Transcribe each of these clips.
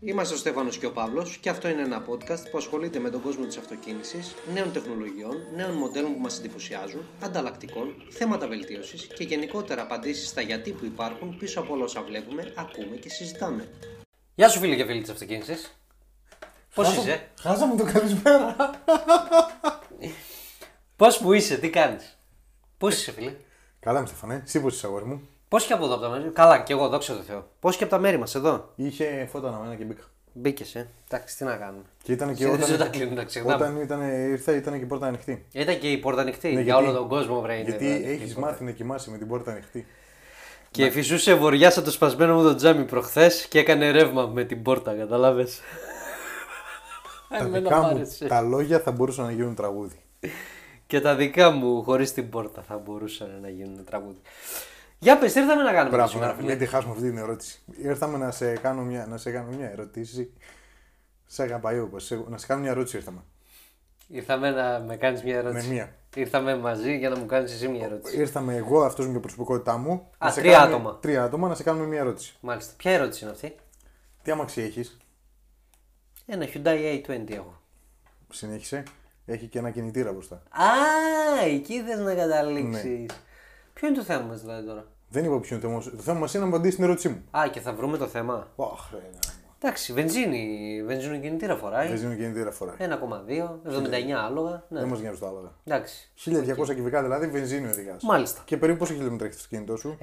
Είμαστε ο Στέφανος και ο Παύλος και αυτό είναι ένα podcast που ασχολείται με τον κόσμο της αυτοκίνησης, νέων τεχνολογιών, νέων μοντέλων που μας εντυπωσιάζουν, ανταλλακτικών, θέματα βελτίωσης και γενικότερα απαντήσεις στα γιατί που υπάρχουν πίσω από όλα όσα βλέπουμε, ακούμε και συζητάμε. Γεια σου φίλοι και φίλοι της αυτοκίνησης. Πώς είσαι; Χάσαμε το καλησπέρα. Πώς που είσαι, τι κάνεις; Πώς είσαι φίλε; Καλά, με Στεφανέ. Εσύ πώς είσαι, αγόρι μου; Πώς και από εδώ από τα μέρη; Καλά, και εγώ, δόξα τω Θεώ. Πώς και από τα μέρη μας εδώ. Είχε φώτα αναμένα και μπήκα. Μπήκες, ε. Εντάξει, τι να κάνουμε. Και ήταν και Σε- όταν, δεν τα κλείνουν, τα ξεχνάμε. όταν ήταν, ήρθα, ήταν και η πόρτα ανοιχτή. Ήταν και η πόρτα ανοιχτή Ναι, για γιατί- όλο τον κόσμο, βρε. είναι Γιατί εδώ ανοιχτή η έχει πόρτα. μάθει να κοιμάσαι με την πόρτα ανοιχτή. Και φυσούσε βορειά σαν το σπασμένο μου το τζάμι προχθές και έκανε ρεύμα με την πόρτα, κατάλαβε. τα δικά μου τα λόγια θα μπορούσαν να γίνουν τραγούδι. Και τα δικά μου χωρίς την πόρτα θα μπορούσαν να γίνουν τραγούδι. Για πες, τι ήρθαμε να κάνουμε Μπράβο, σήμερα, να φίλε. μην τη χάσουμε αυτή την ερώτηση. Ήρθαμε να σε κάνω μια, να σε κάνω μια ερώτηση. Σε αγαπάει όπως, σε- να σε κάνω μια ερώτηση ήρθαμε. Ήρθαμε να με κάνεις μια ερώτηση. Με μία. Ήρθαμε μαζί για να μου κάνεις εσύ μια ερώτηση. Ήρθαμε εγώ, αυτός με την προσωπικότητά μου. Α, να σε τρία κάνουμε- άτομα. Τρία άτομα να σε κάνουμε μια ερώτηση. Μάλιστα. Ποια ερώτηση είναι αυτή; Τι άμαξι έχεις, Ένα Hyundai A20 έχω. συνέχισε. Έχει και ένα κινητήρα μπροστά. Α, εκεί θες να καταλήξεις. Ποιο είναι το θέμα μας δηλαδή τώρα; Δεν είπα ποιο είναι το θέμα. Το θέμα μας είναι να απαντήσει την ερώτησή μου. Α, και θα βρούμε το θέμα. Αχ, ρε, να. Εντάξει, βενζίνη, βενζίνο κινητήρα φοράει. Δεν κινητήρα φορά. 1,2, 79 άλογα. Ναι. Δεν μας νοιάζει το άλλο. Εντάξει. 1200 κυβικά δηλαδή βενζίνη οδηγάς. Μάλιστα. Και περίπου πόσο χιλιόμετρα έχεις το αυτοκίνητό σου;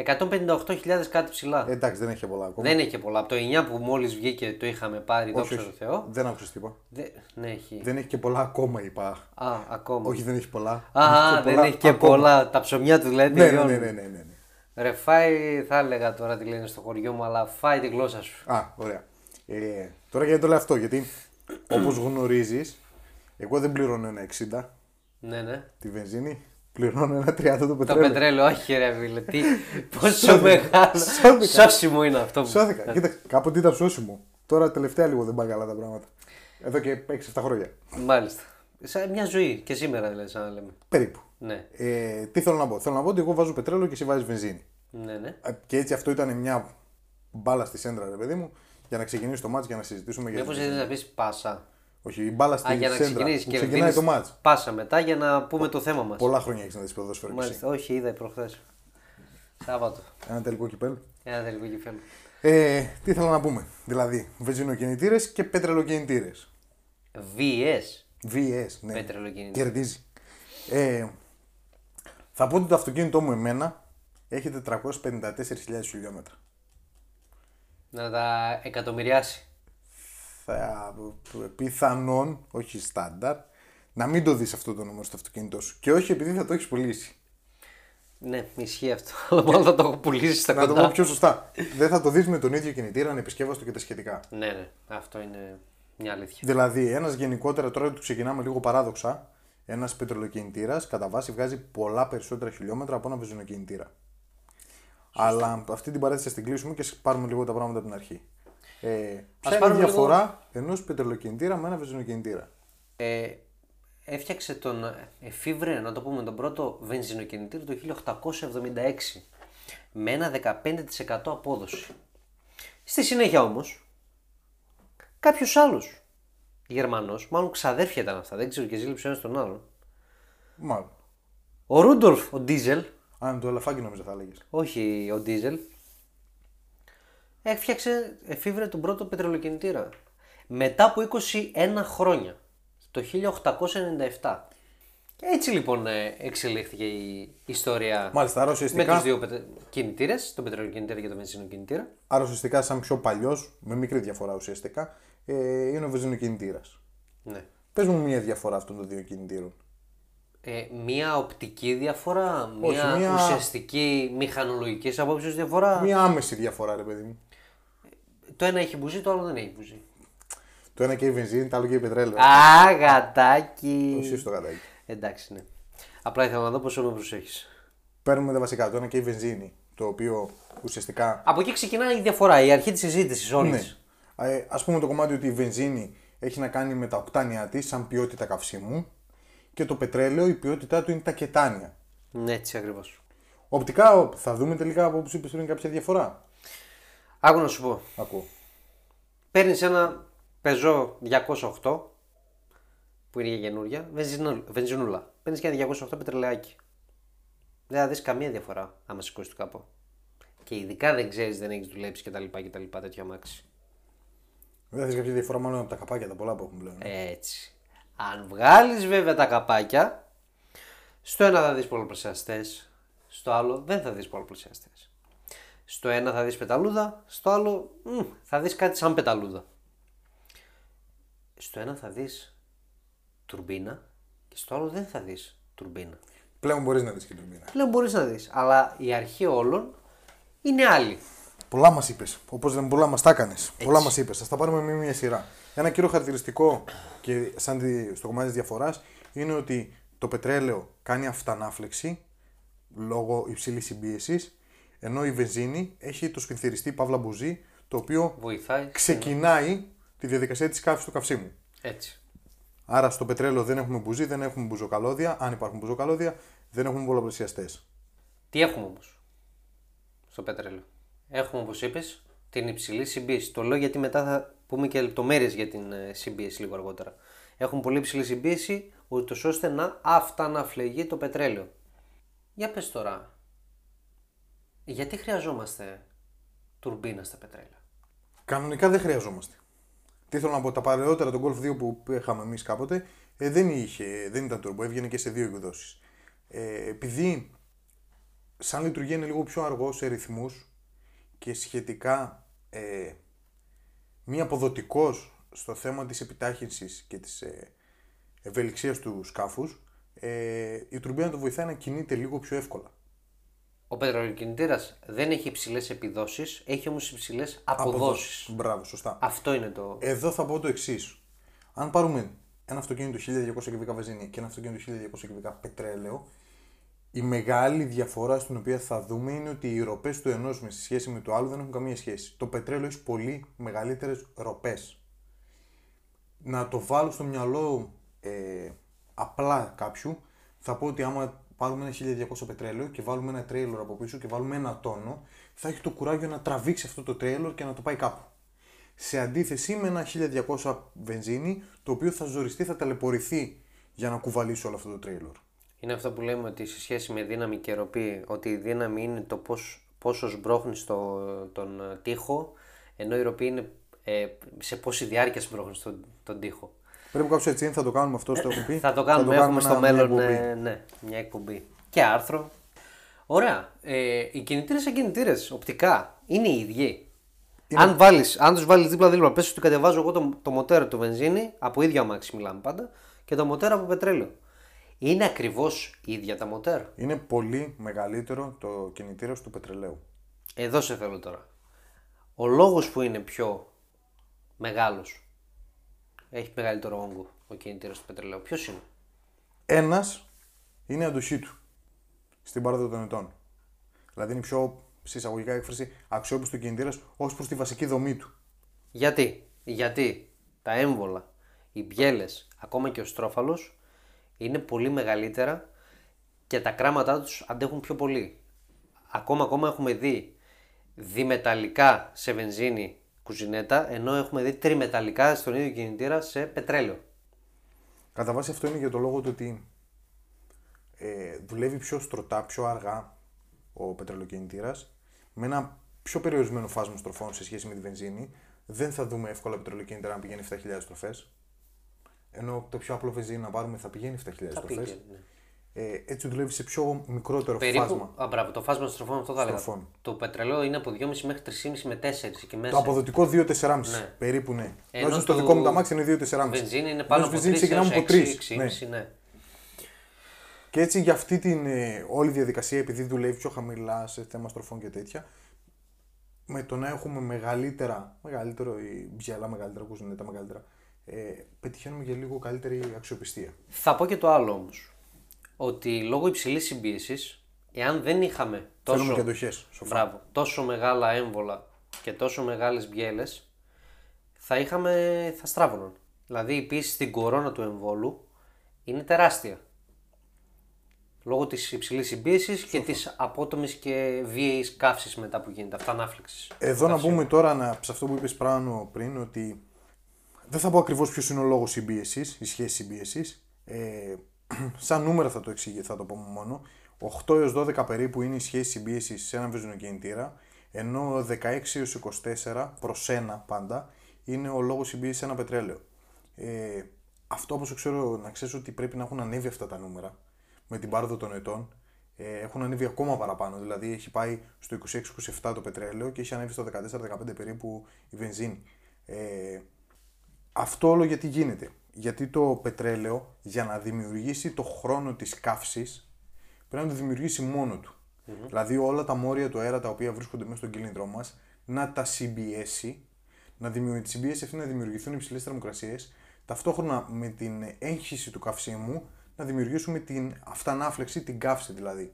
158.000 κάτι ψηλά. Ε, εντάξει, δεν έχει και πολλά ακόμα. Δεν έχει και πολλά. Από το 9 που μόλις βγήκε το είχαμε πάρει, όχι, δόξα τω όχι. Θεώ. Δεν άκουσες τίποτα. Δε... Ναι, έχει. Δεν έχει και πολλά ακόμα, είπα. Α, ακόμα. Όχι, δεν έχει πολλά. Α, και δεν πολλά έχει και ακόμα. πολλά. Τα ψωμιά του δηλαδή Ναι, ναι, τελειώνουν. ναι, ναι, ναι, ναι, ναι. Ρε, φάει, θα έλεγα τώρα τι λένε στο χωριό μου, αλλά φάει τη γλώσσα σου. Α, ωραία. Ε, τώρα γιατί το λέω αυτό, γιατί όπως γνωρίζεις, εγώ δεν πληρώνω ένα 60 Ναι, ναι. τη βενζίνη, πληρώνω ένα 30 το Το πετρέλαιο. πετρέλαιο, όχι ρε φίλε. Τι... Πόσο Σώθηκα. μεγάλο. Σώθηκα. Σώσιμο είναι αυτό. που- Σώθηκα. Κοίτα, κάποτε ήταν σώσιμο. Τώρα τελευταία λίγο δεν πάνε καλά τα πράγματα. Εδώ και 6-7 χρόνια. Μάλιστα. Σαν μια ζωή και σήμερα δηλαδή, σαν να λέμε. Περίπου. Ναι, Ε, τι θέλω να πω. Θέλω να πω ότι εγώ βάζω πετρέλαιο και εσύ βάζει βενζίνη. ναι, ναι. Ε, Και έτσι αυτό ήταν μια μπάλα στη σέντρα, ρε παιδί μου, για να ξεκινήσει το μάτς για να συζητήσουμε για. Μήπω ήθελε να πει πάσα. Όχι, η μπάλα στη Α, για να σέντρα. ξεκινήσει που και ξεκινάει δίνεις το μάτς. Πάσα μετά για να πούμε το θέμα μα. Πολλά χρόνια έχει να δει ποδόσφαιρο και εσύ. Μάλιστα, όχι, είδα προχθέ. Σάββατο. Ένα τελικό κυπέλ. Ένα τελικό κεφάλαιο. Ε, τι θέλω να πούμε. Δηλαδή, βενζινοκινητήρε και πετρελοκινητήρε. VS. VS, ναι. Πετρελοκινητήρες. Κερδίζει. Ε, θα πω ότι το αυτοκίνητό μου εμένα έχει 454.000 χιλιόμετρα. Να τα εκατομμυριάσει. Θα, πιθανόν, όχι στάνταρ, να μην το δεις αυτό το νούμερο στο αυτοκίνητό σου. Και όχι επειδή θα το έχεις πουλήσει. Ναι, ισχύει αυτό. Αλλά μάλλον θα το έχω πουλήσει στα Να το πω κοντά. πιο σωστά. Δεν θα το δεις με τον ίδιο κινητήρα, ανεπισκεύαστο και τα σχετικά. Ναι, ναι. Αυτό είναι μια αλήθεια. Δηλαδή, ένας γενικότερα, τώρα που ξεκινάμε λίγο παράδοξα, ένας πετρελοκινητήρα κατά βάση βγάζει πολλά περισσότερα χιλιόμετρα από ένα βενζινοκινητήρα. Αλλά αυτή την παρέτηση θα την κλείσουμε και ας πάρουμε λίγο τα πράγματα από την αρχή. Ε, ποια είναι η πάρουμε λίγο- διαφορά ενός πετρελοκινητήρα με ένα βενζινοκινητήρα. Ε, έφτιαξε τον εφήβρε, να το πούμε, τον πρώτο βενζινοκινητήρα το 1876 με ένα 15% απόδοση. Στη συνέχεια όμως, κάποιος άλλος Γερμανός, μάλλον ξαδέρφια ήταν αυτά, δεν ξέρω και ζήλεψε ένας τον άλλον. Μάλλον. Ο Ρούντολφ, ο Ντίζελ, Αν το ελαφάκι νόμιζα θα έλεγε. όχι ο Ντίζελ, έφτιαξε, εφήβρε τον πρώτο πετρελοκινητήρα. Μετά από 21 χρόνια, το 1897. Και έτσι λοιπόν ε, εξελίχθηκε η ιστορία Μάλιστα, άρα με ουσιαστικά, τους δύο πετε... κινητήρες, τον πετρελοκινητήρα και τον βενζινοκινητήρα. άρα ουσιαστικά σαν πιο παλιός, με μικρή διαφορά ουσιαστικά, ε, είναι ο βενζινοκινητήρα. Ναι. Πες μου μια διαφορά αυτών των δύο κινητήρων. Ε, μία οπτική διαφορά, Όχι, μία, μία- ουσιαστική μηχανολογικής απόψη διαφορά. Μια άμεση διαφορά, ρε παιδί μου. Το ένα έχει μπουζί, το άλλο δεν έχει μπουζί. Το ένα και η βενζίνη, το άλλο και η πετρέλαιο. Αγατάκι. Εσύ στο κατάκι. Εντάξει, ναι. Απλά ήθελα να δω πόσο με προσέχει. Παίρνουμε τα βασικά. Το ένα και η βενζίνη. Το οποίο ουσιαστικά. Από εκεί ξεκινάει η διαφορά, η αρχή της συζήτησης όλης. Ναι. Ε, ας πούμε το κομμάτι ότι η βενζίνη έχει να κάνει με τα οκτάνια της σαν ποιότητα καυσίμου και το πετρέλαιο η ποιότητά του είναι τα κετάνια. Ναι, έτσι ακριβώς. Οπτικά θα δούμε τελικά από όπου σου είπες πριν κάποια διαφορά. Άκου να σου πω. Ακούω. παίρνεις ένα Peugeot 208 που είναι για καινούρια, βενζινούλα. βενζινούλα. Παίρνεις και ένα 208 πετρελαιάκι. Δεν θα δεις καμία διαφορά άμα σηκώσει το καπό. Και ειδικά δεν ξέρεις, δεν έχεις δουλέψει κτλ. κτλ τέτοιο αμάξι. Δεν θα δει κάποια διαφορά μόνο από τα καπάκια τα πολλά που έχουν πλέον. Έτσι. Αν βγάλεις βέβαια τα καπάκια, στο ένα θα δεις πολλαπλασιαστές, στο άλλο δεν θα δεις πολλαπλασιαστές. Στο ένα θα δεις πεταλούδα, στο άλλο μ, θα δεις κάτι σαν πεταλούδα. Στο ένα θα δεις τουρμπίνα και στο άλλο δεν θα δεις τουρμπίνα. Πλέον μπορείς να δεις και τουρμπίνα. Πλέον μπορείς να δεις. Αλλά η αρχή όλων είναι άλλη. Πολλά μας είπες. Όπως δεν πολλά μας τα έκανες. Πολλά μας είπες. Θα τα πάρουμε με μία σειρά. Ένα κύριο χαρακτηριστικό και σαν τη, στο κομμάτι της διαφοράς είναι ότι το πετρέλαιο κάνει αυτανάφλεξη λόγω υψηλής συμπίεσης, ενώ η βενζίνη έχει το σπινθυριστή παύλα μπουζί, το οποίο Βοηθάει. ξεκινάει τη διαδικασία της καύση του καυσίμου. Έτσι. Άρα στο πετρέλαιο δεν έχουμε μπουζί, δεν έχουμε μπουζοκαλώδια. Αν υπάρχουν μπουζοκαλώδια, δεν έχουμε πολλαπλασιαστές. Τι έχουμε όμως στο πετρέλαιο; Έχουμε όπως είπες την υψηλή συμπίεση. Το λέω γιατί μετά θα πούμε και λεπτομέρειες για την ε, συμπίεση λίγο αργότερα. Έχουμε πολύ υψηλή συμπίεση, ούτως ώστε να αυταναφλεγεί το πετρέλαιο. Για πες τώρα, γιατί χρειαζόμαστε τουρμπίνα στα πετρέλαια; Κανονικά δεν χρειαζόμαστε. Τι θέλω να πω, τα παλαιότερα, τον Golf 2 που είχαμε εμείς κάποτε, ε, δεν, είχε, δεν ήταν turbo, έβγαινε και σε δύο εκδόσεις. Ε, επειδή σαν λειτουργία είναι λίγο πιο αργό σε ρυθμούς και σχετικά ε, μη αποδοτικός στο θέμα της επιτάχυνσης και της ε, ευελιξίας του σκάφους, ε, η τουρμπίνα το βοηθάει να κινείται λίγο πιο εύκολα. Ο πετρελαιοκινητήρας δεν έχει υψηλές επιδόσεις, έχει όμως υψηλές αποδόσεις. Μπράβο, σωστά. Αυτό είναι το. Εδώ θα πω το εξής. Αν πάρουμε ένα αυτοκίνητο 1200 κυβικά βενζίνη και ένα αυτοκίνητο 1200 κυβικά πετρέλαιο, η μεγάλη διαφορά στην οποία θα δούμε είναι ότι οι ροπές του ενός με σχέση με το άλλο δεν έχουν καμία σχέση. Το πετρέλαιο έχει πολύ μεγαλύτερες ροπές. Να το βάλω στο μυαλό ε, απλά κάποιου, θα πω ότι άμα πάρουμε ένα 1200 πετρέλαιο και βάλουμε ένα τρέιλορ από πίσω και βάλουμε ένα τόνο, θα έχει το κουράγιο να τραβήξει αυτό το τρέιλορ και να το πάει κάπου. Σε αντίθεση με ένα 1200 βενζίνη, το οποίο θα ζοριστεί, θα ταλαιπωρηθεί για να κουβαλήσει όλο αυτό το τρέιλορ. Είναι αυτό που λέμε ότι σε σχέση με δύναμη και ροπή, ότι η δύναμη είναι το πώς, πόσος σμπρώχνει στο, τον ε, τοίχο, ενώ η ροπή είναι ε, σε πόση διάρκεια σμπρώχνει τον, τον τοίχο. Πρέπει κάπως έτσι, θα το κάνουμε αυτό, στο έχω πει. Θα το κάνουμε, έχουμε στο ένα- μια μέλλον εκπομπή. ε, ναι, μια εκπομπή. Και άρθρο. Ωραία. Ε, οι κινητήρες σαν κινητήρες, οπτικά, είναι οι ίδιοι. Αν, βάλεις, αν τους βάλεις δίπλα-δίπλα, πες ότι κατεβάζω εγώ το, το μοτέρ του βενζίνη, από ίδιο αμάξι μιλάμε πάντα, και το μοτέρ από πετρέλαιο. Είναι ακριβώς ίδια τα μοτέρ. Είναι πολύ μεγαλύτερο το κινητήρα του πετρελαίου. Εδώ σε θέλω τώρα. Ο λόγος που είναι πιο μεγάλος, έχει μεγαλύτερο όγκο ο κινητήρας του πετρελαίου. Ποιος είναι; Ένας είναι η αντοχή του στην πάροδο των ετών. Δηλαδή είναι η πιο συσσαγωγικά έκφραση αξιόπιστο κινητήρας ως προς τη βασική δομή του. Γιατί, γιατί τα έμβολα, οι μπιέλες, ακόμα και ο στρόφαλος είναι πολύ μεγαλύτερα και τα κράματά τους αντέχουν πιο πολύ. Ακόμα ακόμα έχουμε δει διμεταλλικά σε βενζίνη κουζινέτα, ενώ έχουμε δει τριμεταλλικά στον ίδιο κινητήρα σε πετρέλαιο. Κατά βάση αυτό είναι για το λόγο του ότι ε, δουλεύει πιο στρωτά, πιο αργά ο πετρελοκινητήρας με ένα πιο περιορισμένο φάσμα στροφών σε σχέση με τη βενζίνη. Δεν θα δούμε εύκολα πετρελοκίνητρα να πηγαίνει 7.000 στροφές. Ενώ το πιο απλό βενζίνη να πάρουμε θα πηγαίνει 7.000 στροφές. πήγαινε, ναι. Ε, έτσι δουλεύει σε πιο μικρότερο Περίπου, φάσμα. α, μπράβο, το φάσμα στροφών αυτό θα έλεγα. Στροφών. Το πετρελαίο είναι από 2,5 μέχρι 3,5 με 4 και μέσα. Το αποδοτικό 2-4,5 Ναι. περίπου ναι. Ενώ Τουλάχιστον στο το δικό μου το αμάξι είναι 2-4,5. Βενζίνη είναι πάνω Ενώ από 3 βενζίνη ξεκινάμε από 3. Ναι. 6,5 ναι. Και έτσι για αυτή την ε, όλη διαδικασία, επειδή δουλεύει πιο χαμηλά σε θέμα στροφών και τέτοια, με το να έχουμε μεγαλύτερα, μεγαλύτερο η μπιέλα, μεγαλύτερα κουζινέτα, μεγαλύτερα, ε, πετυχαίνουμε και λίγο καλύτερη αξιοπιστία. Θα πω και το άλλο όμως. Ότι λόγω υψηλής συμπίεσης, εάν δεν είχαμε τόσο, Θέλουμε και αντοχέ. Σοφά. μπράβο, τόσο μεγάλα έμβολα και τόσο μεγάλες μπιέλες, θα είχαμε, θα στράβωναν. Δηλαδή η πίεση στην κορώνα του εμβόλου είναι τεράστια. Λόγω της υψηλής συμπίεσης και της απότομης και βίαιης καύσης μετά που γίνεται, αυτανάφλεξη. Εδώ να πούμε τώρα, να, σε αυτό που είπες πάνω πριν, ότι δεν θα πω ακριβώς ποιος είναι ο λόγος συμπίεσης, η σχέση συμπίεσης. Ε, σαν νούμερα θα το εξηγήσω, θα το πω μόνο. 8 έως 12 περίπου είναι η σχέση συμπίεσης σε έναν βενζινοκινητήρα, ενώ 16 έως 24 προς ένα πάντα είναι ο λόγος συμπίεσης σε ένα πετρέλαιο. Ε, αυτό όπως ξέρω, να ξέρεις ότι πρέπει να έχουν ανέβει αυτά τα νούμερα με την πάροδο των ετών. Ε, έχουν ανέβει ακόμα παραπάνω, δηλαδή έχει πάει στο 26-27 το πετρέλαιο και έχει ανέβει στο 14-15 περίπου η βενζίνη. Ε, αυτό όλο γιατί γίνεται. Γιατί το πετρέλαιο για να δημιουργήσει το χρόνο της καύσης πρέπει να το δημιουργήσει μόνο του. Δηλαδή όλα τα μόρια του αέρα τα οποία βρίσκονται μέσα στον κύλινδρό μας να τα συμπιέσει, να δημιουργήσει, συμπίεση αυτή να δημιουργηθούν υψηλές θερμοκρασίες, ταυτόχρονα με την έγχυση του καυσίμου να δημιουργήσουμε την αυτανάφλεξη, την καύση δηλαδή.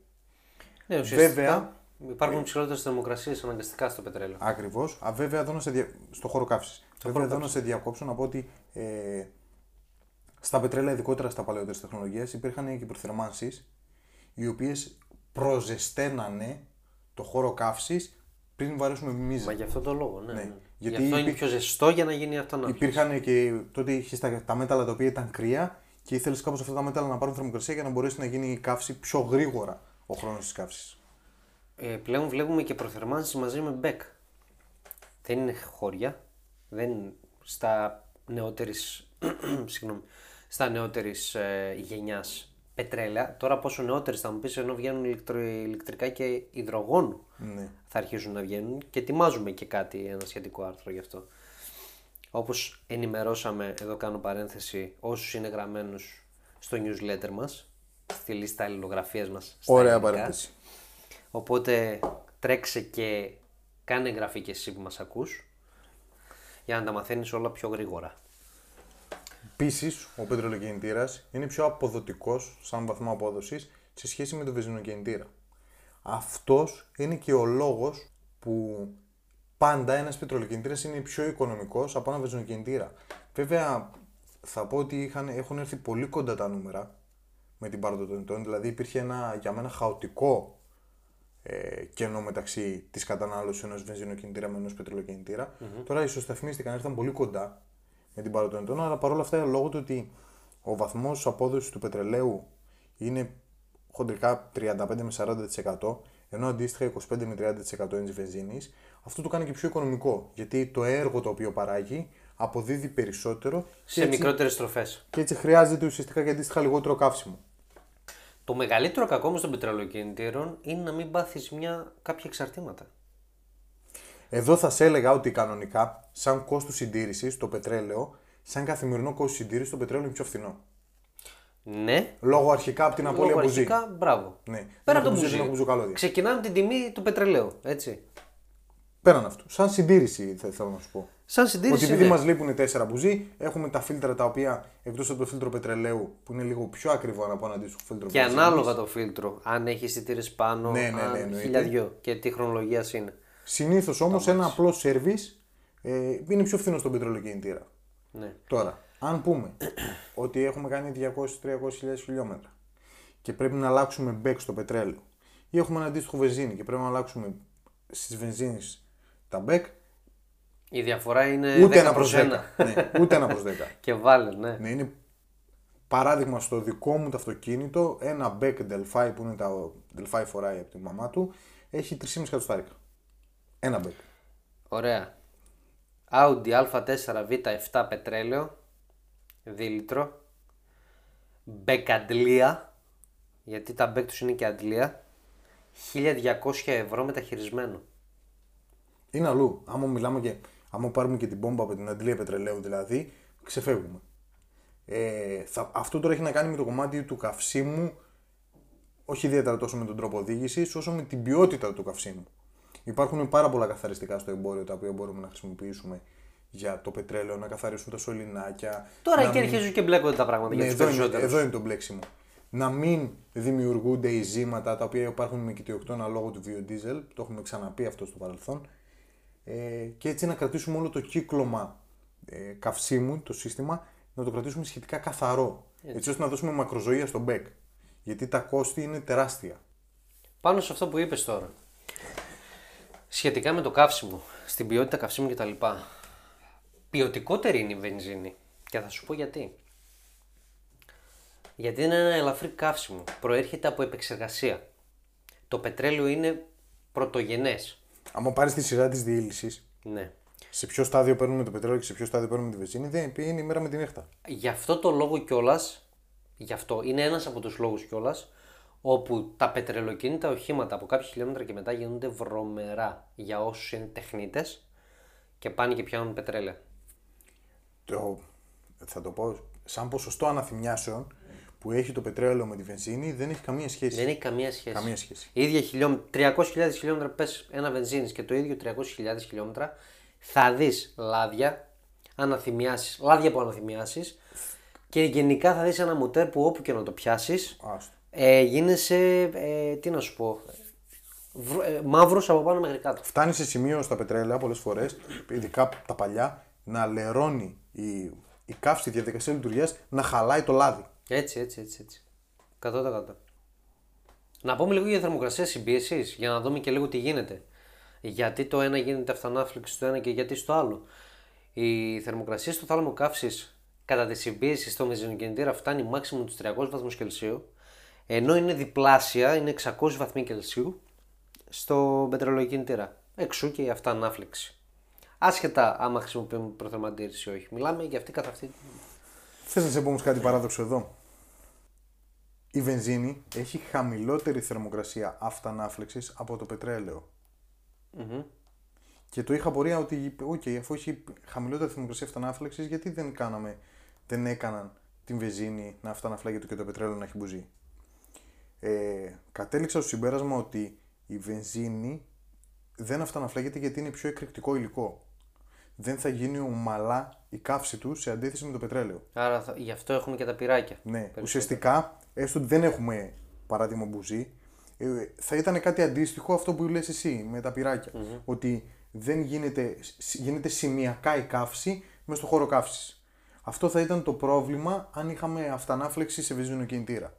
Ναι, ουσιαστικά βέβαια, υπάρχουν υψηλότερες θερμοκρασίες αναγκαστικά στο πετρέλαιο. Ακριβώς. Βέβαια, εδώ να σε δια... στο χώρο καύσης. Βέβαια, εδώ να σε διακόψω να πω ότι ε, στα πετρέλαια, ειδικότερα στα παλαιότερες τεχνολογίες, υπήρχαν και προθερμάνσεις οι οποίες προζεσταίνανε το χώρο καύσης πριν βαρέσουμε μίζα. Μα γι' αυτό το λόγο, ναι. ναι. ναι. Γιατί γι' αυτό είναι πιο ζεστό για να γίνει αυτό να Υπήρχαν και τότε είχες τα, τα μέταλλα τα οποία ήταν κρύα και ήθελες κάπως αυτά τα μέταλλα να πάρουν θερμοκρασία για να μπορέσει να γίνει η καύση πιο γρήγορα ο χρόνος της καύσης. Ε, πλέον βλέπουμε και προθερμάνσεις μαζί με μπέκ. Δεν είναι χώρια. Δεν στα νεότερης. συγγνώμη. Στα νεότερης ε, γενιάς πετρέλαια. Τώρα πόσο νεότερες θα μου πεις, ενώ βγαίνουν ηλεκτρικά και υδρογόνου ναι. θα αρχίσουν να βγαίνουν και ετοιμάζουμε και κάτι, ένα σχετικό άρθρο γι' αυτό. Όπως ενημερώσαμε, εδώ κάνω παρένθεση, όσους είναι γραμμένους στο newsletter μας, στη λίστα αλληλογραφίας μας. Ωραία παρένθεση. Οπότε τρέξε και κάνε εγγραφή και εσύ που μας ακούς για να τα μαθαίνεις όλα πιο γρήγορα. Επίσης, ο πετρελοκινητήρα είναι πιο αποδοτικός σαν βαθμό απόδοσης σε σχέση με τον βενζινοκινητήρα. Αυτός είναι και ο λόγος που πάντα ένας πετρελοκινητήρα είναι πιο οικονομικός από ένα βενζινοκινητήρα. Βέβαια, θα πω ότι είχαν, έχουν έρθει πολύ κοντά τα νούμερα με την πάροδο των ετών. Δηλαδή, υπήρχε ένα για μένα χαοτικό ε, κενό μεταξύ της κατανάλωσης ενός βενζινοκινητήρα με ενός πετρελοκινητήρα. Mm-hmm. Τώρα ισοσταθμίστηκαν, ήρθαν πολύ κοντά με την παρόν των αλλά παρόλα αυτά λόγω του ότι ο βαθμός απόδοσης του πετρελαίου είναι χοντρικά 35 με 40%, ενώ αντίστοιχα 25 με 30% είναι της βενζίνης, αυτό το κάνει και πιο οικονομικό. Γιατί το έργο το οποίο παράγει αποδίδει περισσότερο. Σε μικρότερες τροφέ. Και έτσι χρειάζεται ουσιαστικά και αντίστοιχα λιγότερο καύσιμο. Το μεγαλύτερο κακό με των πετρελοκινητήρων είναι να μην πάθεις μια κάποια εξαρτήματα. Εδώ θα σε έλεγα ότι κανονικά, σαν κόστος συντήρησης, το πετρέλαιο, σαν καθημερινό κόστος συντήρησης, το πετρέλαιο είναι πιο φθηνό. Ναι. Λόγω αρχικά από την απώλεια μπουζί. Αρχικά, μπράβο. Ναι. Πέρα από το μπουζί. Ξεκινάμε την τιμή του πετρελαίου, έτσι. Πέραν αυτού. Σαν συντήρηση θα θέλω να σου πω. Σαν συντήρηση. Ότι επειδή ναι. μας λείπουν τέσσερα μπουζί, έχουμε τα φίλτρα τα οποία εκτός από το φίλτρο πετρελαίου που είναι λίγο πιο ακριβό από ένα αντίστοιχο φίλτρο Και ανάλογα το φίλτρο. Αν έχει εισιτήρε πάνω, ναι, ναι, ναι, ναι, χιλιαδιό και τι χρονολογίας είναι. Συνήθως όμως ένα απλό service ε, είναι πιο φθηνό στον πετρελοκινητήρα. Ναι. Τώρα, αν πούμε ότι έχουμε κάνει 200-300 χιλιόμετρα και πρέπει να αλλάξουμε μπεκ στο πετρέλαιο ή έχουμε ένα αντίστοιχο βενζίνη και πρέπει να αλλάξουμε στις βενζίνες τα μπεκ. Η διαφορά είναι ούτε ένα προς 10. ναι, ούτε ένα προς 10. και βάλε, ναι. ναι. Είναι παράδειγμα στο δικό μου το αυτοκίνητο, ένα μπεκ Delphi που είναι τα Delphi φοράει από τη μαμά του, έχει 3,5 εκατοστάρικα. Ένα μπεκ. Ωραία. Audi A4 B7 πετρέλαιο, δίλιτρο. Μπεκ αντλία, γιατί τα μπεκ τους είναι και αντλία. 1200 ευρώ μεταχειρισμένο. Είναι αλλού. Άμα μιλάμε και, άμα πάρουμε και την πόμπα από την αντλία πετρελαίου δηλαδή, ξεφεύγουμε. Ε, θα, αυτό τώρα έχει να κάνει με το κομμάτι του καυσίμου, όχι ιδιαίτερα τόσο με τον τρόπο οδήγησης, όσο με την ποιότητα του καυσίμου. Υπάρχουν πάρα πολλά καθαριστικά στο εμπόριο τα οποία μπορούμε να χρησιμοποιήσουμε για το πετρέλαιο, να καθαρίσουν τα σωληνάκια. Τώρα εκεί μην... αρχίζουν και μπλέκονται τα πράγματα ναι, για τους εδώ, εδώ είναι το μπλέξιμο. Να μην δημιουργούνται οι ζήματα τα οποία υπάρχουν με κοιτιοκτώνα λόγω του βιοντίζελ, το έχουμε ξαναπεί αυτό στο παρελθόν, ε, και έτσι να κρατήσουμε όλο το κύκλωμα ε, καυσίμου, το σύστημα, να το κρατήσουμε σχετικά καθαρό. Έτσι. έτσι ώστε να δώσουμε μακροζωία στο μπέκ. Γιατί τα κόστη είναι τεράστια. Πάνω σε αυτό που είπες τώρα, σχετικά με το καύσιμο, στην ποιότητα καυσίμου κτλ. Ποιοτικότερη είναι η βενζίνη. Και θα σου πω γιατί. Γιατί είναι ένα ελαφρύ καύσιμο. Προέρχεται από επεξεργασία. Το πετρέλαιο είναι πρωτογενές. Αν πάρεις τη σειρά της διήλυσης, Ναι. σε ποιο στάδιο παίρνουμε το πετρέλαιο και σε ποιο στάδιο παίρνουμε τη βενζίνη, δεν είναι η μέρα με τη νύχτα. Γι' αυτό το λόγο κιόλας, γι' αυτό είναι ένας από τους λόγους κιόλας, όπου τα πετρελοκίνητα οχήματα από κάποια χιλιόμετρα και μετά γίνονται βρωμερά για όσους είναι τεχνίτες και πάνε και πιάνουν πετρέλαια. Το, θα το πω, σαν ποσοστό αναθυμιάσεων που έχει το πετρέλαιο με τη βενζίνη δεν έχει καμία σχέση. Δεν έχει καμία σχέση. Καμία σχέση. Η ίδια χιλιόμετρα, 300.000 χιλιόμετρα πες ένα βενζίνης και το ίδιο 300.000 χιλιόμετρα θα δεις λάδια, αναθυμιάσεις, λάδια που αναθυμιάσεις και γενικά θα δεις ένα μοτέρ που όπου και να το πιάσεις Άστο. ε, γίνεσαι, ε, τι να σου πω, βρ- ε, μαύρος από πάνω μέχρι κάτω. Φτάνει σε σημείο στα πετρέλαια πολλές φορές, ειδικά τα παλιά, να λερώνει η, η καύση, η διαδικασία λειτουργίας να χαλάει το λάδι. Έτσι, έτσι, έτσι. έτσι. 100%. Να πούμε λίγο για θερμοκρασία συμπίεσης για να δούμε και λίγο τι γίνεται. Γιατί το ένα γίνεται αυτανάφλεξη στο ένα και γιατί στο άλλο. Η θερμοκρασία στο θάλαμο καύσης κατά τη συμπίεση στο μεζινοκινητήρα φτάνει maximum τους 300 βαθμούς Κελσίου, ενώ είναι διπλάσια, είναι 600 βαθμοί Κελσίου στο πετρελαιοκινητήρα. Εξού και η αυτανάφλεξη. Άσχετα άμα χρησιμοποιούμε προθερμαντήρηση ή όχι. Μιλάμε για αυτή καθ' αυτή. Θες να σε πω όμως κάτι παράδοξο εδώ; Η βενζίνη έχει χαμηλότερη θερμοκρασία αυτανάφλεξης από το πετρέλαιο. Και το είχα απορία ότι, οκ, αφού έχει χαμηλότερη θερμοκρασία αυτανάφλεξης, γιατί δεν κάναμε, δεν έκαναν την βενζίνη να αυταναφλέγεται και το πετρέλαιο να έχει μπουζί. Ε, κατέληξα στο συμπέρασμα ότι η βενζίνη δεν αυταναφλέγεται γιατί είναι πιο εκρηκτικό υλικό. Δεν θα γίνει ομαλά η καύση του σε αντίθεση με το πετρέλαιο. Άρα θα- γι' αυτό έχουμε και τα πυράκια. Ναι, ουσιαστικά, έστω ότι δεν έχουμε παράδειγμα μπουζί, ε, θα ήταν κάτι αντίστοιχο αυτό που λες εσύ με τα πυρακια Ότι δεν γίνεται, σ- γίνεται σημειακά η καύση μέσα στο χώρο καύσης. Αυτό θα ήταν το πρόβλημα αν είχαμε αυτανάφλεξη σε βενζινοκινητήρα.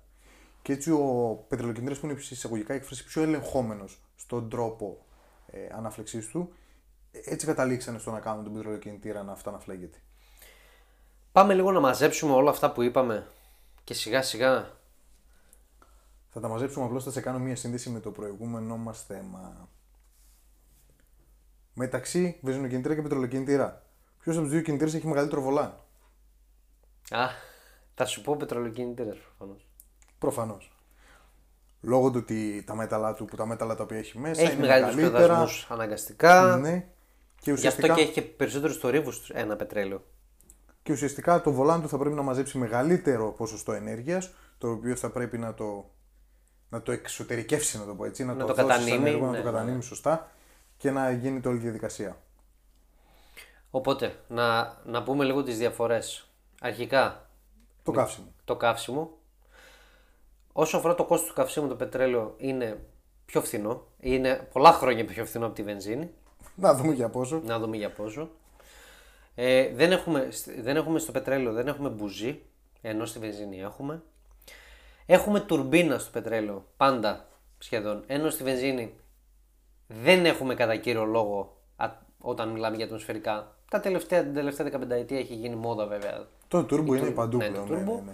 Και έτσι ο πετρελοκινητήρας που είναι σε εισαγωγικά έκφραση πιο ελεγχόμενος στον τρόπο ε, ανάφλεξής του, ε, έτσι καταλήξανε στο να κάνουν τον πετρελοκινητήρα να αυταναφλέγεται. Πάμε λίγο να μαζέψουμε όλα αυτά που είπαμε και σιγά σιγά Θα τα μαζέψουμε απλώς θα σε κάνω μία σύνδεση με το προηγούμενο μας θέμα. Μεταξύ βενζινοκινητήρα και πετρελοκινητήρα. Ποιος από τους δύο κινητήρες έχει μεγαλύτερο βολάν; Α, θα σου πω πετρελοκινητήρες προφανώς. Προφανώς. Λόγω του ότι τα μέταλλα του, που τα μέταλλα τα οποία έχει μέσα Έχει είναι μεγαλύτερους μεγαλύτερα. παιδασμούς αναγκαστικά. Ναι. Και Γι' αυτό ουσιαστικά, και έχει και περισσότερους θορύβους του ένα πετρέλαιο. και ουσιαστικά το βολάν του θα πρέπει να μαζέψει μεγαλύτερο ποσοστό ενέργειας, το οποίο θα πρέπει να το, να το εξωτερικεύσει, να το πω έτσι, να, το δώσει σαν κατανείμει, έργο, ναι, να το ναι. κατανείμει σωστά και να γίνεται όλη η διαδικασία. Οπότε, να, να πούμε λίγο τις διαφορές. Αρχικά, Το καύσιμο. το καύσιμο. Όσο αφορά το κόστος του καυσίμου, το πετρέλαιο είναι πιο φθηνό. Είναι πολλά χρόνια πιο φθηνό από τη βενζίνη. Να δούμε για πόσο. Να δούμε για πόσο. Ε, δεν, έχουμε, δεν έχουμε στο πετρέλαιο, δεν έχουμε μπουζί, ενώ στη βενζίνη έχουμε. Έχουμε τουρμπίνα στο πετρέλαιο, πάντα σχεδόν, ενώ στη βενζίνη δεν έχουμε κατά κύριο λόγο α, όταν μιλάμε για ατμοσφαιρικά. Τα τελευταία, την τελευταία 15 ετία έχει γίνει μόδα βέβαια. Το turbo είναι παντού ναι, πλέον. το Ναι, turbo. ναι, ναι.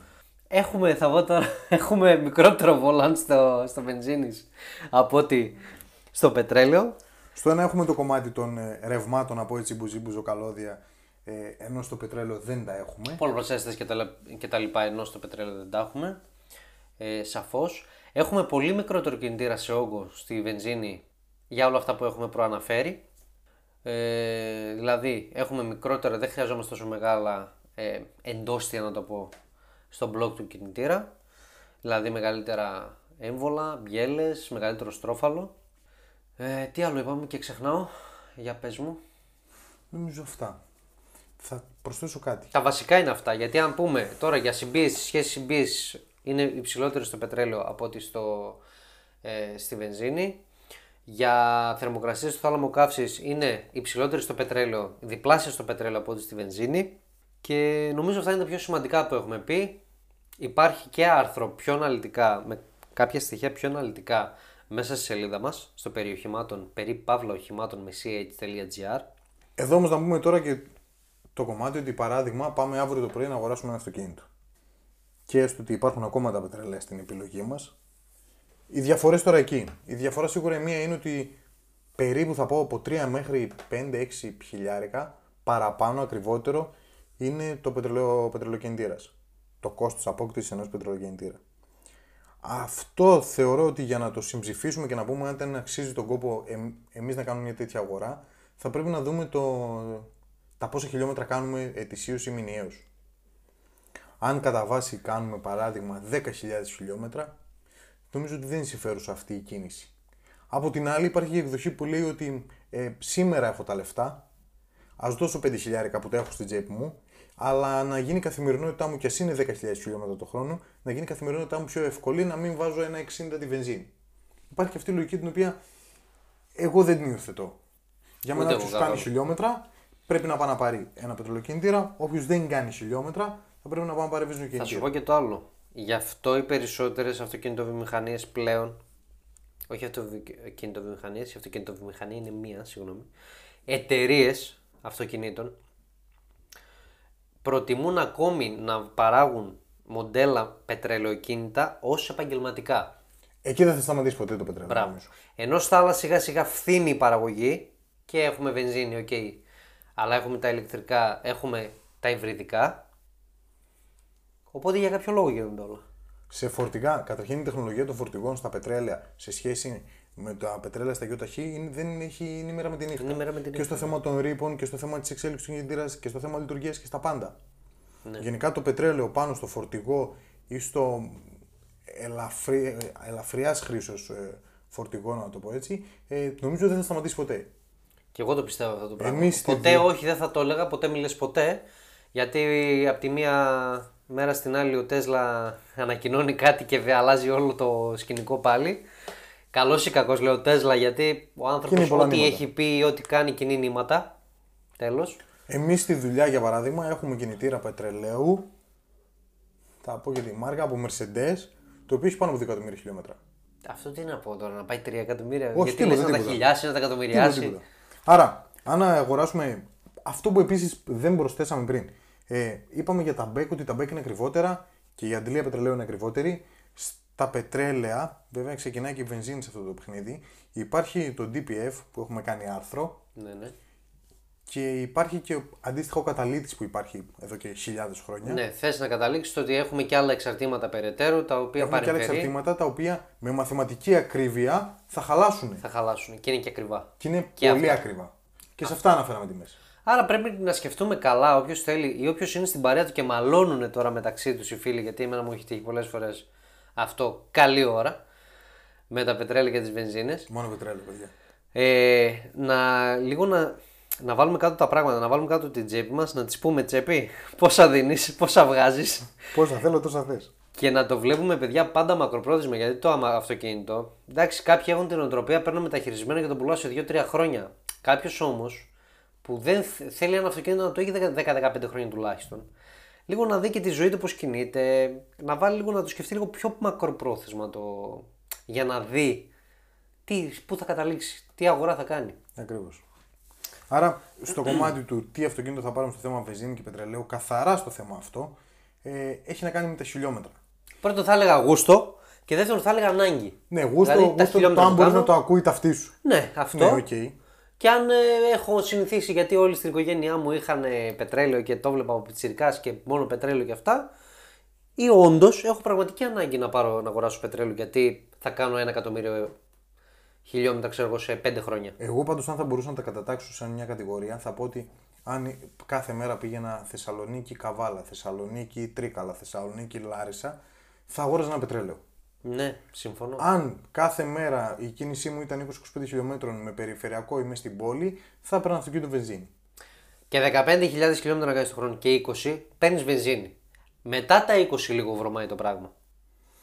Έχουμε, θα πω τώρα, έχουμε μικρότερο βολάν στο, στο βενζίνης από ότι στο πετρέλαιο. Στο ένα έχουμε το κομμάτι των ε, ρευμάτων από έτσι μπουζί, μπουζοκαλώδια, ε, ενώ στο πετρέλαιο δεν τα έχουμε. Πολυπροσέστες και τα, λα- και τα λοιπά ενώ στο πετρέλαιο δεν τα έχουμε. Ε, σαφώς. Έχουμε πολύ μικρότερο κινητήρα σε όγκο στη βενζίνη για όλα αυτά που έχουμε προαναφέρει. Ε, δηλαδή έχουμε μικρότερα, δεν χρειαζόμαστε τόσο μεγάλα ε, εντόστια να το πω στο μπλοκ του κινητήρα. Δηλαδή μεγαλύτερα έμβολα, μπιέλες, μεγαλύτερο στρόφαλο. Ε, τι άλλο είπαμε και ξεχνάω, για πες μου. Νομίζω αυτά. Θα προσθέσω κάτι. Τα βασικά είναι αυτά. Γιατί αν πούμε τώρα για συμπίεση, σχέση συμπίεσης είναι υψηλότερη στο πετρέλαιο από ότι στο, ε, στη βενζίνη. Για θερμοκρασία στο θάλαμο καύσης είναι υψηλότερη στο πετρέλαιο, διπλάσια στο πετρέλαιο από ό,τι στη βενζίνη. Και νομίζω αυτά είναι τα πιο σημαντικά που έχουμε πει. Υπάρχει και άρθρο πιο αναλυτικά, με κάποια στοιχεία πιο αναλυτικά μέσα στη σελίδα μας, στο περιοχημάτων, περί παύλα οχημάτων με ch.gr. Εδώ όμως να πούμε τώρα και το κομμάτι ότι παράδειγμα πάμε αύριο το πρωί να αγοράσουμε ένα αυτοκίνητο. Και έστω ότι υπάρχουν ακόμα τα πετρελαία στην επιλογή μας. Οι διαφορές τώρα εκεί. είναι. Η διαφορά σίγουρα η μία είναι ότι περίπου θα πω από 3 μέχρι 5-6 χιλιάρικα παραπάνω ακριβότερο είναι το πετρελαίο, πετρελοκινητήρας. Το κόστος απόκτησης ενός πετρελοκινητήρα. Αυτό θεωρώ ότι για να το συμψηφίσουμε και να πούμε αν δεν αξίζει τον κόπο εμ, εμείς να κάνουμε μια τέτοια αγορά, θα πρέπει να δούμε το, τα πόσα χιλιόμετρα κάνουμε ετησίως ή μηνιαίως. Αν κατά βάση κάνουμε παράδειγμα 10.000 χιλιόμετρα, νομίζω ότι δεν είναι συμφέρουσα αυτή η κίνηση. Από την άλλη υπάρχει η εκδοχή που λέει ότι ε, σήμερα έχω τα λεφτά, ας δώσω 5.000 που τα έχω στην τσέπη μου, αλλά να γίνει η καθημερινότητά μου και ας είναι 10.000 χιλιόμετρα το χρόνο, να γίνει η καθημερινότητά μου πιο εύκολη, να μην βάζω ένα 60 τη βενζίνη. Υπάρχει και αυτή η λογική την οποία εγώ δεν την υιοθετώ. Για μένα, Ούτε όποιος εγώ κάνει καθόλου. χιλιόμετρα πρέπει να πάει να πάρει ένα πετρελοκίνητήρα. Όποιος δεν κάνει χιλιόμετρα θα πρέπει να πάει να πάρει Θα σου βενζοκίνητήρα. πω και το άλλο. Γι' αυτό οι περισσότερες αυτοκινητοβιομηχανίες πλέον. Όχι αυτοκινητοβιομηχανίες, η αυτοκινητοβιομηχανία είναι μία, συγγνώμη. Εταιρείες αυτοκινήτων προτιμούν ακόμη να παράγουν μοντέλα πετρελαιοκίνητα ως επαγγελματικά. Εκεί δεν θα σταματήσει ποτέ το πετρέλαιο. Μπράβο. νομίζω. Ενώ στα άλλα σιγά σιγά φθίνει η παραγωγή και έχουμε βενζίνη, οκ. Αλλά έχουμε τα ηλεκτρικά, έχουμε τα υβριδικά. Οπότε για κάποιο λόγο γίνονται όλα. Σε φορτηγά, καταρχήν η τεχνολογία των φορτηγών στα πετρέλαια σε σχέση με τα πετρέλαια στα ΙΧ είναι, δεν έχει, είναι μέρα με τη νύχτα. Είναι μέρα με τη Και στο θέμα των ρύπων και στο θέμα της εξέλιξης του κινητήρας και στο θέμα λειτουργίας και στα πάντα. Ναι. Γενικά το πετρέλαιο πάνω στο φορτηγό ή στο ελαφρύ, ελαφριάς χρήσεως φορτηγό, να το πω έτσι, ε, νομίζω δεν θα σταματήσει ποτέ. Και εγώ το πιστεύω αυτό το πράγμα. Εμείς στη ποτέ Βι- όχι, δεν θα το έλεγα, ποτέ μη λες ποτέ. Γιατί από τη μία μέρα στην άλλη ο Τέσλα ανακοινώνει κάτι και δε αλλάζει όλο το σκηνικό πάλι. Καλός ή κακός λέω Τέσλα γιατί ο Κινεί άνθρωπο πολλά ό,τι νήματα. έχει πει, ό,τι κάνει κινεί νήματα. Τέλος. Εμείς στη δουλειά, για παράδειγμα, έχουμε κινητήρα πετρελαίου. Θα πω για τη μάρκα από Mercedes, το οποίο έχει πάνω από 2 εκατομμύρια χιλιόμετρα. Αυτό τι να πω τώρα, να πάει 3 εκατομμύρια. Όχι, γιατί τίποτα, λες να τα τίποτα. χιλιάσει, να τα Τίποτα, εκατομμυριάσει. τίποτα. Άρα, αν αγοράσουμε αυτό που επίσης δεν προσθέσαμε πριν. Ε, είπαμε για τα μπέκ ότι τα μπέκ είναι ακριβότερα και η αντιλία πετρελαίου είναι ακριβότερη. Στα πετρέλαια, βέβαια ξεκινάει και η βενζίνη σε αυτό το παιχνίδι. Υπάρχει το DPF που έχουμε κάνει άρθρο Ναι, ναι. και υπάρχει και ο αντίστοιχο καταλήτης που υπάρχει εδώ και χιλιάδες χρόνια. Ναι, θες να καταλήξεις ότι έχουμε και άλλα εξαρτήματα περαιτέρω τα οποία Έχουμε και άλλα παρεμφερεί εξαρτήματα τα οποία με μαθηματική ακρίβεια θα χαλάσουν. θα χαλάσουν και είναι και ακριβά. Και είναι Και πολύ αυτά. ακριβά. Και σε αυτά αναφέραμε τιμέ. Άρα πρέπει να σκεφτούμε καλά όποιος θέλει ή όποιος είναι στην παρέα του και μαλώνουν τώρα μεταξύ τους οι φίλοι, γιατί εμένα μου έχει τύχει πολλές φορές αυτό καλή ώρα με τα πετρέλαια και τις βενζίνες. Μόνο πετρέλαιο, παιδιά. Ε, να, λίγο να, να βάλουμε κάτω τα πράγματα, να βάλουμε κάτω την τσέπη μας, να της πούμε τσέπη, πόσα δίνεις, πόσα βγάζεις. Πόσα θέλω, τόσα θες. Και να το βλέπουμε, παιδιά, πάντα μακροπρόθεσμα. Γιατί το άμα αυτοκίνητο. Εντάξει, κάποιοι έχουν την οτροπία, παίρνουν μεταχειρισμένο και το πουλάω σε 2-3 χρόνια. Κάποιος όμως που δεν θ- θέλει ένα αυτοκίνητο να το έχει 10-15 χρόνια τουλάχιστον. Λίγο να δει και τη ζωή του πώς κινείται. Να βάλει λίγο να το σκεφτεί λίγο πιο μακροπρόθεσμα το. για να δει τι, πού θα καταλήξει, τι αγορά θα κάνει. Ακριβώς. Άρα, στο κομμάτι του τι αυτοκίνητο θα πάρουμε στο θέμα βενζίνη και πετρελαίου, καθαρά στο θέμα αυτό, ε, έχει να κάνει με τα χιλιόμετρα. Πρώτον θα έλεγα γούστο και δεύτερον θα έλεγα ανάγκη. Ναι, γούστο, Δηλαδή, τα γούστο το χιλιόμετρα αν που μπορεί κάνω- να το ακούει τ' αυτί σου. Ναι, αυτό. Ναι, οκ. Και αν ε, έχω συνηθίσει, γιατί όλοι στην οικογένειά μου είχαν ε, πετρέλαιο και το βλέπα από πιτσιρικάς και μόνο πετρέλαιο και αυτά, ή όντως έχω πραγματική ανάγκη να, πάρω, να αγοράσω πετρέλαιο γιατί θα κάνω ένα εκατομμύριο χιλιόμετρα ξέρω εγώ, σε πέντε χρόνια. Εγώ πάντως, αν θα μπορούσα να τα κατατάξω σαν μια κατηγορία, θα πω ότι αν κάθε μέρα πήγαινα Θεσσαλονίκη Καβάλα, Θεσσαλονίκη Τρίκαλα, Θεσσαλονίκη Λάρισα, θα αγόραζα ένα πετρέλαιο. Ναι, συμφωνώ. Αν κάθε μέρα η κίνησή μου ήταν 20-25 χιλιόμετρων με περιφερειακό ή μες στην πόλη, θα έπαιρνα αυτοκίνητο βενζίνη. Και 15.000 χιλιόμετρα να κάνει το χρόνο και 20, παίρνεις βενζίνη. Μετά τα 20 λίγο βρωμάει το πράγμα.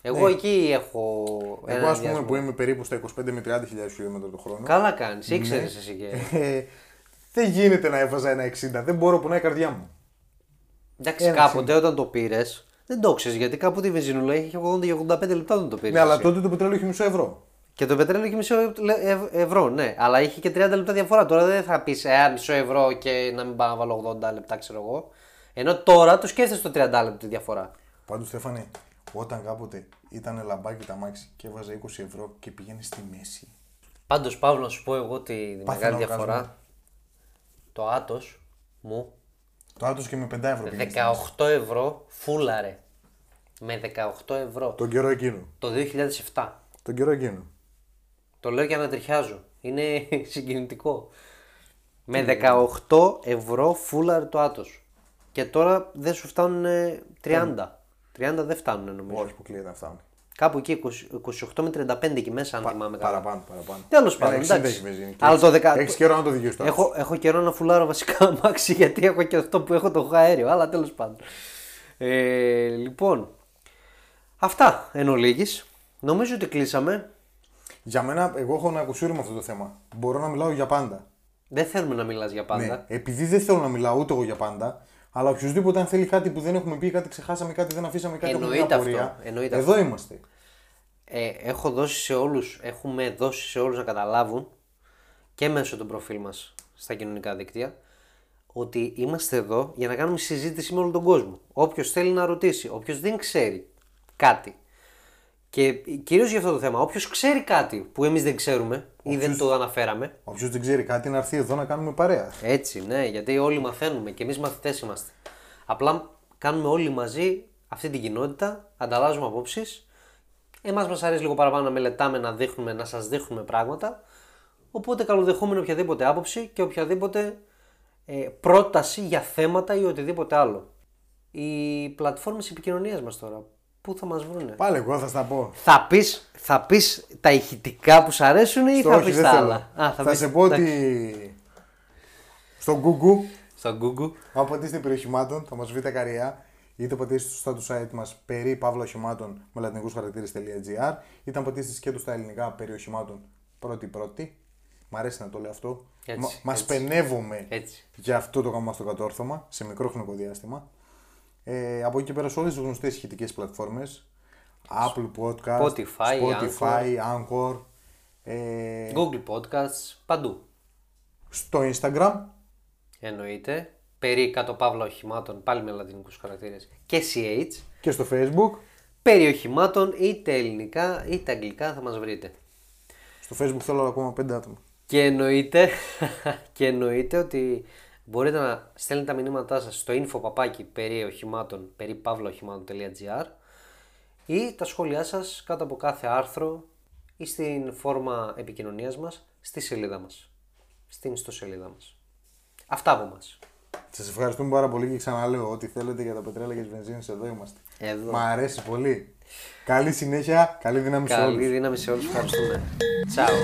Εγώ εκεί έχω. Ναι. Εγώ, ένα ας πούμε, ενδιασμό. που είμαι περίπου στα 25 με 30 χιλιάδες χιλιόμετρα το χρόνο. Καλά κάνεις, ήξερες Ναι. εσύ και. Ε, δεν γίνεται να έβαζα ένα 60. Δεν μπορώ που να η καρδιά μου. Εντάξει, Ένα κάποτε όταν το πήρες, Δεν το ξέρεις γιατί κάπου τη βενζινούλα έχει 80-85 λεπτά όταν το πήρε. Ναι, αλλά τότε το πετρέλαιο έχει μισό ευρώ. Και το πετρέλαιο έχει μισό ευ- ευρώ, ναι. Αλλά είχε και 30 λεπτά διαφορά. Τώρα δεν θα πεις ε, μισό ευρώ και να μην πάω να βάλω 80 λεπτά, ξέρω εγώ. Ενώ τώρα το σκέφτεσαι το 30 λεπτά τη διαφορά. Πάντως, Στέφανε, όταν κάποτε ήταν λαμπάκι τα μάξι και έβαζε 20 ευρώ και πήγαινε στη μέση. Πάντως, Παύλο, να σου πω εγώ τη Πάθαινα μεγάλη οργασμό. διαφορά. Το άτος μου Το άτος και με 5 ευρώ πήγαινε. 18 ευρώ φούλαρε. Με 18 ευρώ. Τον καιρό εκείνο. Το 2007. Τον καιρό εκείνο. Το λέω και ανατριχιάζω. Είναι συγκινητικό. Με 18 ευρώ φούλαρε το άτος. Και τώρα δεν σου φτάνουν ε, 30. 30 δεν φτάνουν νομίζω. Όχι που κλείεται αυτά. Κάπου εκεί 20 28 με 35 εκεί μέσα, αν θυμάμαι καλά. Παραπάνω, παραπάνω. Τέλος πάντων, Ένα 60 εντάξει. έχεις βενζίνη. Αλλά το δεκα- Έχεις καιρό να το δικαιώσει τώρα. Έχω, έχω καιρό να φουλάρω βασικά αμάξι γιατί έχω και αυτό που έχω το έχω αέριο. Αλλά τέλος πάντων. Ε, λοιπόν, αυτά εν ολίγης. Νομίζω ότι κλείσαμε. Για μένα, εγώ έχω ένα κουσούρι με αυτό το θέμα. Μπορώ να μιλάω για πάντα. Δεν θέλουμε να μιλάς για πάντα. Ναι, επειδή δεν θέλω να μιλάω ούτε εγώ για πάντα, αλλά οποιοδήποτε αν θέλει κάτι που δεν έχουμε πει, κάτι ξεχάσαμε, κάτι δεν αφήσαμε, κάτι έχουμε Εννοείται μια απορία. αυτό, εννοείται Εδώ είμαστε. Ε, έχω δώσει σε όλους, έχουμε δώσει σε όλους να καταλάβουν και μέσω των προφίλ μας στα κοινωνικά δίκτυα ότι είμαστε εδώ για να κάνουμε συζήτηση με όλο τον κόσμο. Όποιος θέλει να ρωτήσει, όποιος δεν ξέρει κάτι και κυρίως για αυτό το θέμα, όποιος ξέρει κάτι που εμείς δεν ξέρουμε ή δεν το αναφέραμε, Όποιος δεν ξέρει κάτι, να έρθει εδώ να κάνουμε παρέα. έτσι, ναι, γιατί όλοι μαθαίνουμε και εμείς μαθητές είμαστε. Απλά κάνουμε όλοι μαζί αυτή την κοινότητα, ανταλλάζουμε απόψεις. Εμάς μας αρέσει λίγο παραπάνω να μελετάμε, να δείχνουμε, να σας δείχνουμε πράγματα. Οπότε καλοδεχόμενο οποιαδήποτε άποψη και οποιαδήποτε ε, πρόταση για θέματα ή οτιδήποτε άλλο. Οι πλατφόρμες επικοινωνίας μας τώρα, πού θα μας βρούνε; Πάλι εγώ θα στα πω. Θα πεις, θα πεις τα ηχητικά που σου αρέσουν ή Στο θα όχι, πεις δεν τα θέλω. άλλα; Α, θα πεις- σε πω εντάξει. ότι στο Google, Στο Google. αν πατήσετε περιοχημάτων, θα μας βρείτε καριά. Είτε πατήσετε σωστά το site μας περί παύλα οχημάτων με λατινικούς χαρακτήρε.gr, είτε αν πατήσετε και του στα ελληνικά περί οχημάτων πρώτη-πρώτη. Μ' αρέσει να το λέω αυτό. Έτσι, Μα έτσι. πενεύομαι Έτσι. για αυτό το κάνουμε στο κατόρθωμα σε μικρό χρονικό διάστημα. Ε, από εκεί και πέρα σε όλες τις γνωστές ηχητικέ πλατφόρμες. Apple Podcast, Spotify, Spotify Anchor, ε, Google Podcasts, παντού. στο Instagram Εννοείται. Περί κάτω παύλα οχημάτων, πάλι με λατινικούς χαρακτήρες. Και CH. και στο Facebook. Περί οχημάτων, είτε ελληνικά είτε αγγλικά θα μας βρείτε. Στο Facebook θέλω ακόμα 5 άτομα. Και εννοείται, και εννοείται ότι μπορείτε να στέλνετε τα μηνύματά σας στο info παπάκι περί οχημάτων, περί παύλαοχημάτων.gr ή τα σχόλιά σας κάτω από κάθε άρθρο ή στην φόρμα επικοινωνίας μας στη σελίδα μας. Στην ιστοσελίδα μας. Αυτά από μας. Σας ευχαριστούμε πάρα πολύ και ξαναλέω ό,τι θέλετε για τα πετρέλαια και τις βενζίνες. Εδώ είμαστε. Εδώ. Μ' αρέσει πολύ. Καλή συνέχεια, καλή δύναμη σε όλους. Καλή δύναμη σε όλους. Ευχαριστούμε. Τσάου.